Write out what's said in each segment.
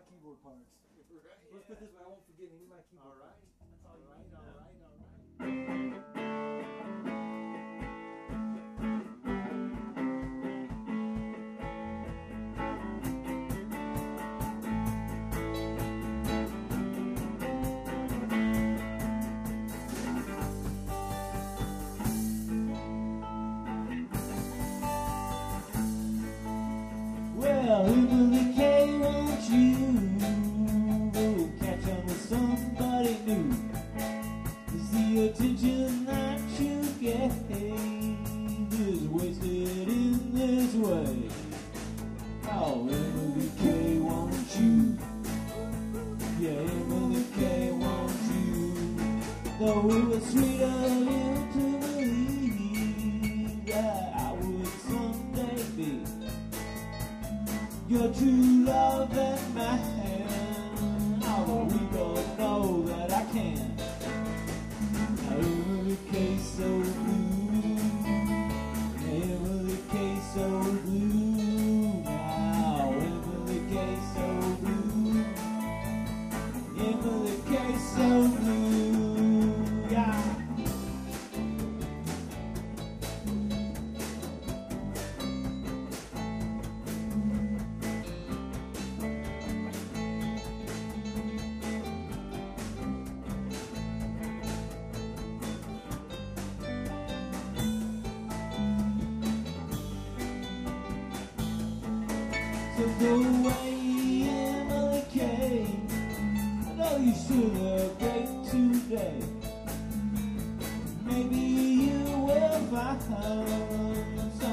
my keyboard parts. Right, Let's yeah. put this way, I won't forget any of my keyboard all right. parts. That's all, right, right, all right, all right. Well, who knew we? house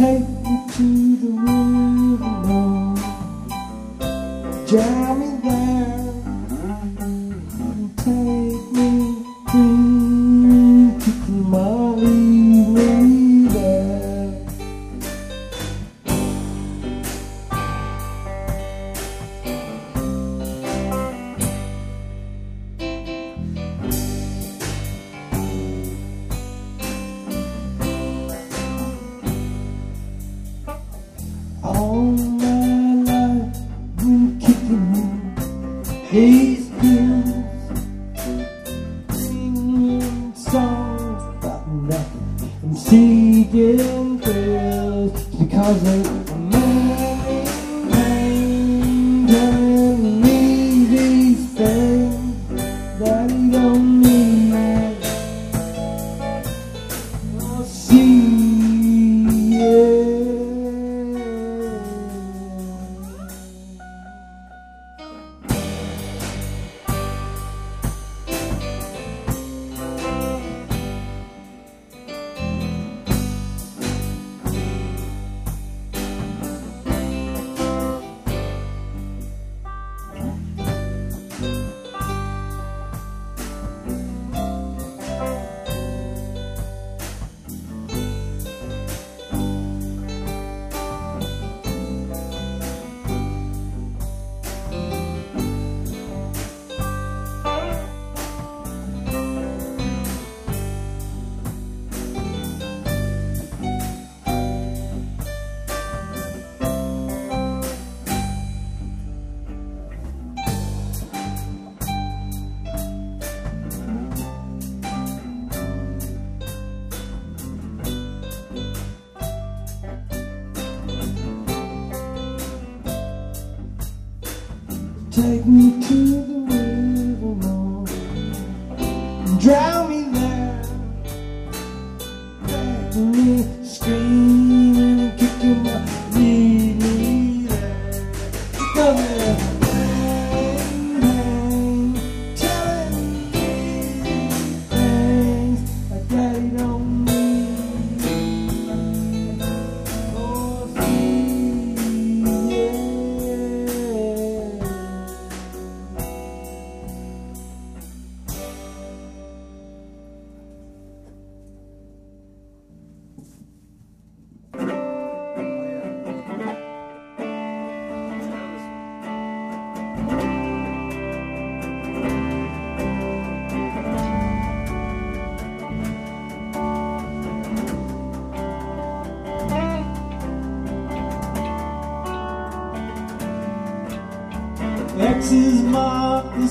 Take me to the river, Jamie. These pills singing songs about nothing. And seeking thrills because they Take me to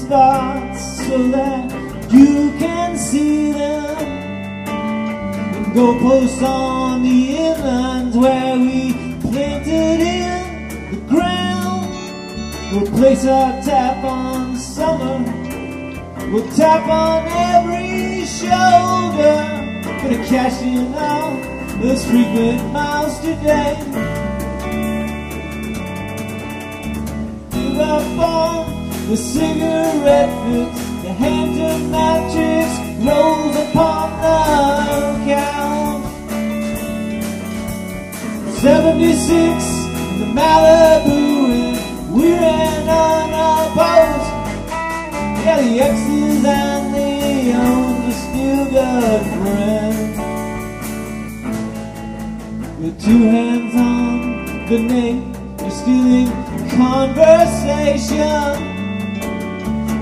mark the so that you can see them. And goalposts on the inlands where we planted in the ground. We'll place our tap on summer. We'll tap on every shoulder. Gonna cash in on those frequent miles today. Give up on the cigarette fix. The Hampton mattress rolls upon the couch. 76 in the Malibu and we're in unopposed. Yeah, the X's and the O's are still good friends. With two hands on the neck, you're still in conversation.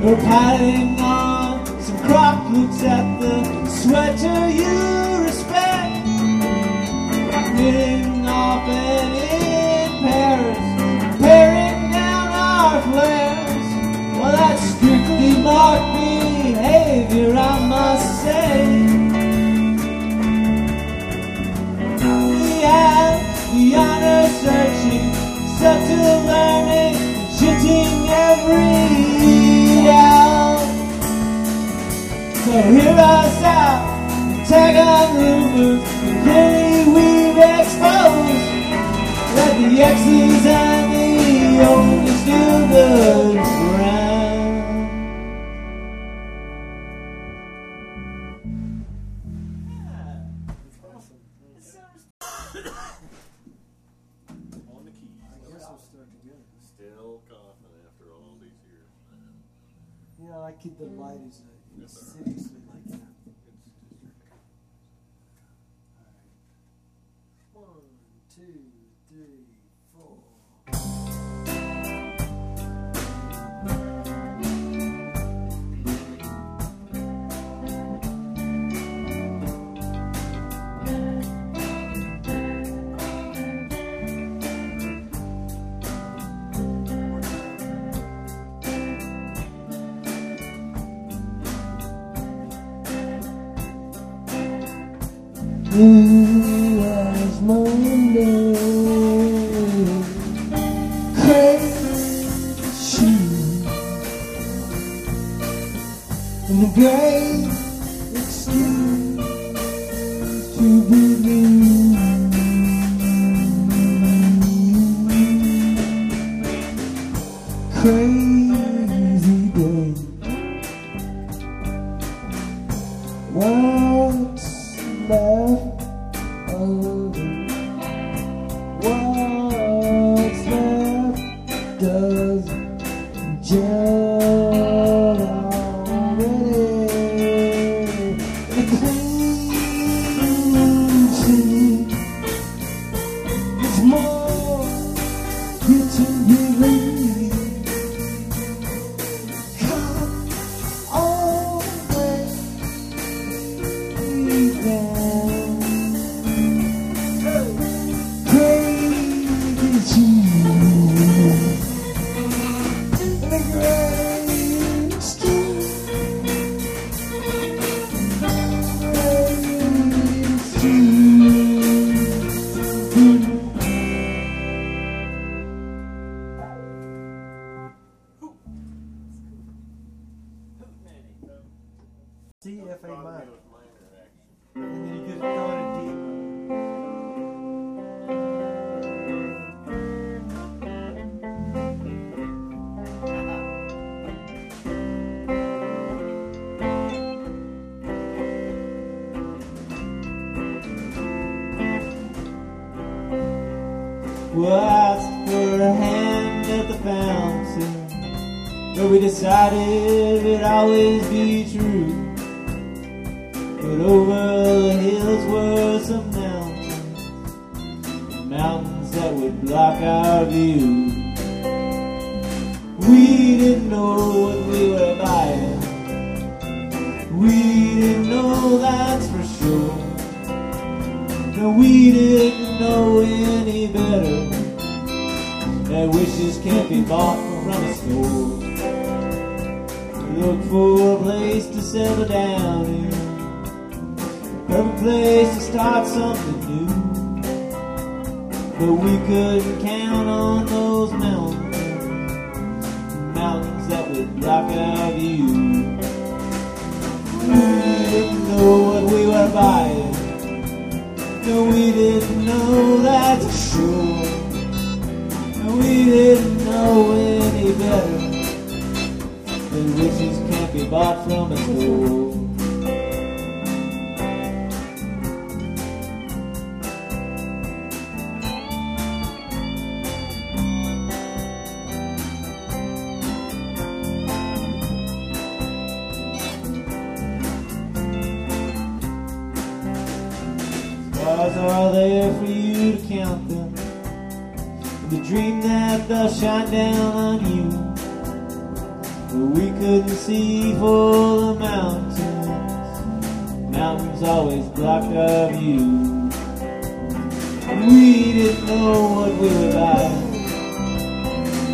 We're patting on some crock looks at the sweater you respect. Knitting off and in Paris, paring down our flares. Well, that's strictly marked behavior, I must say. We have the honor searching, subtle learning, shitting every So hear us out, tag on and clearly we've exposed that the X's and the O's. On the. I. Still after all these years. Know, I keep the light as Yes, sir. seriously Blue as Monday, crazy and the great What's left does asked for a hand at the fountain, but we decided it'd always be true. But over the hills were some mountains, mountains that would block our view. We didn't know what we were buying. We didn't know that's for sure. No, we didn't know any better. That wishes can't be bought from a store. We looked for a place to settle down in. Perfect place to start something new. But we couldn't count on those mountains. Mountains that would block our view. We didn't know what we were buying. No, we didn't know that's sure. We didn't know any better. Than wishes can't be bought from a store. Stars are there for you to count them. The dream that they'll shine down on you. But we couldn't see for the mountains. Mountains always blocked our view. We didn't know what we were buying.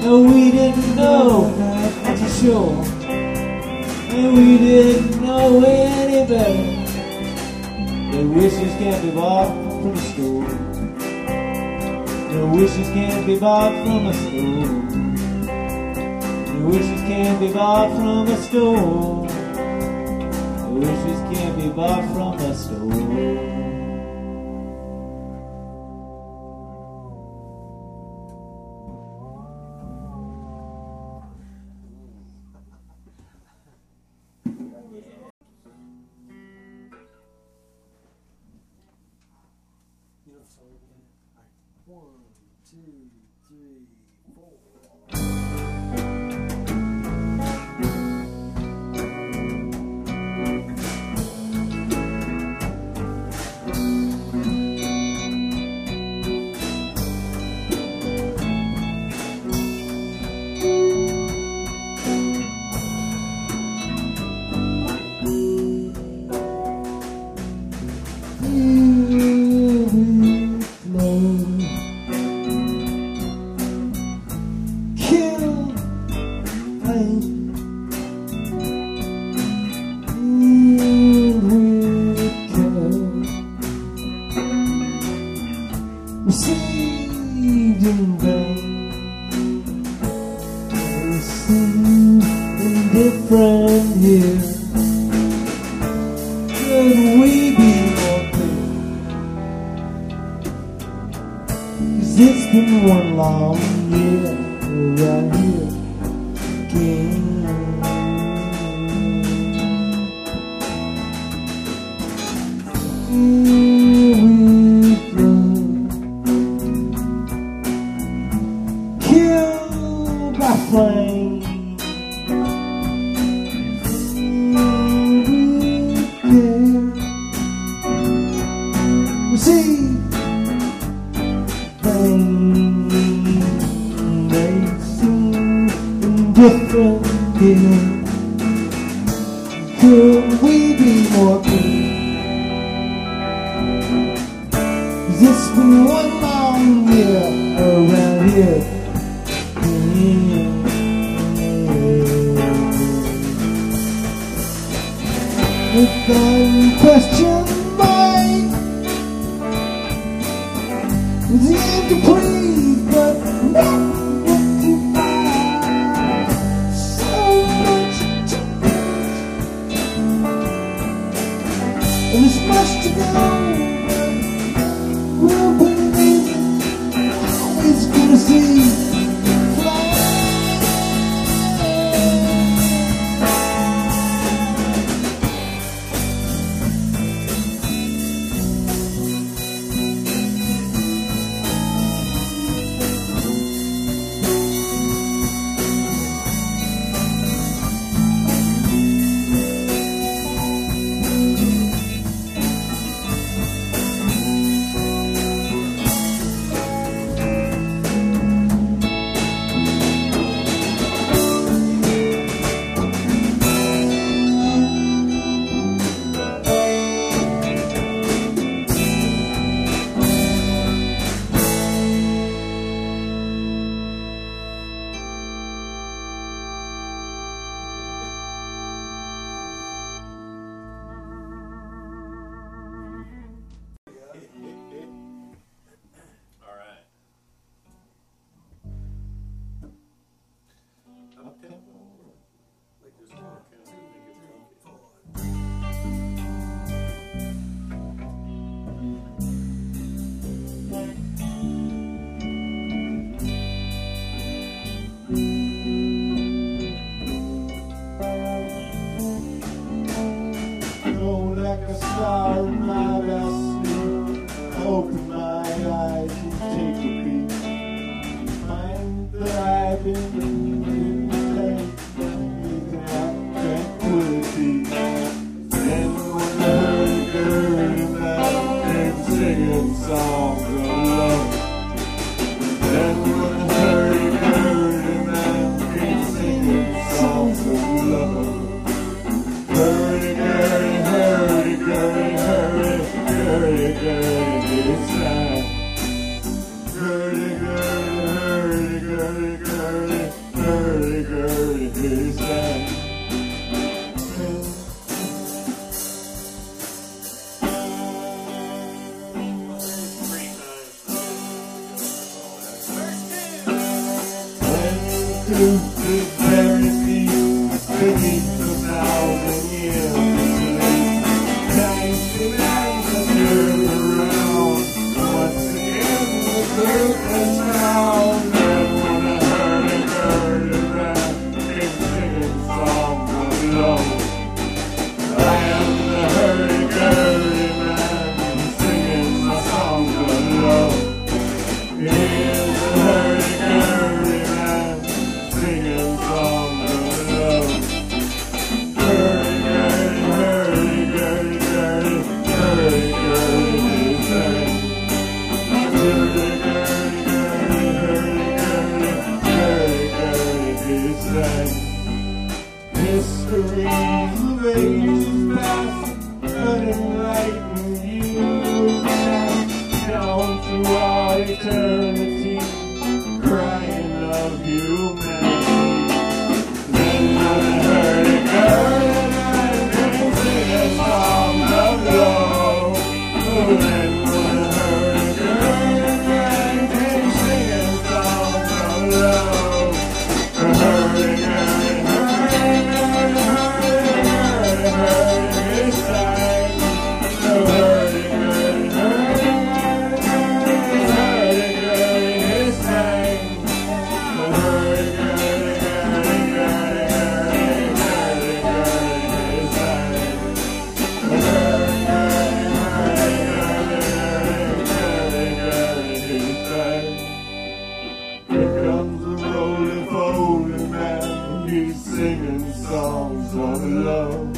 No, we didn't know, that's for sure. And we didn't know any better. The wishes can't be bought from a store. The wishes can't be bought from a store. The wishes can't be bought from a store. The wishes can't be bought from a store. Killed you singing songs of love.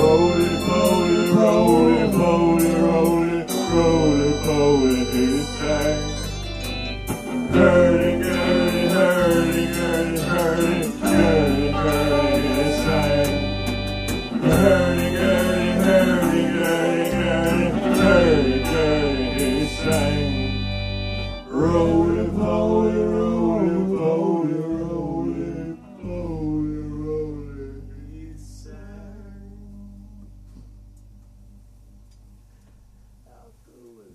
Roly poly, roly poly, roly, roly poly, it's time. Girl,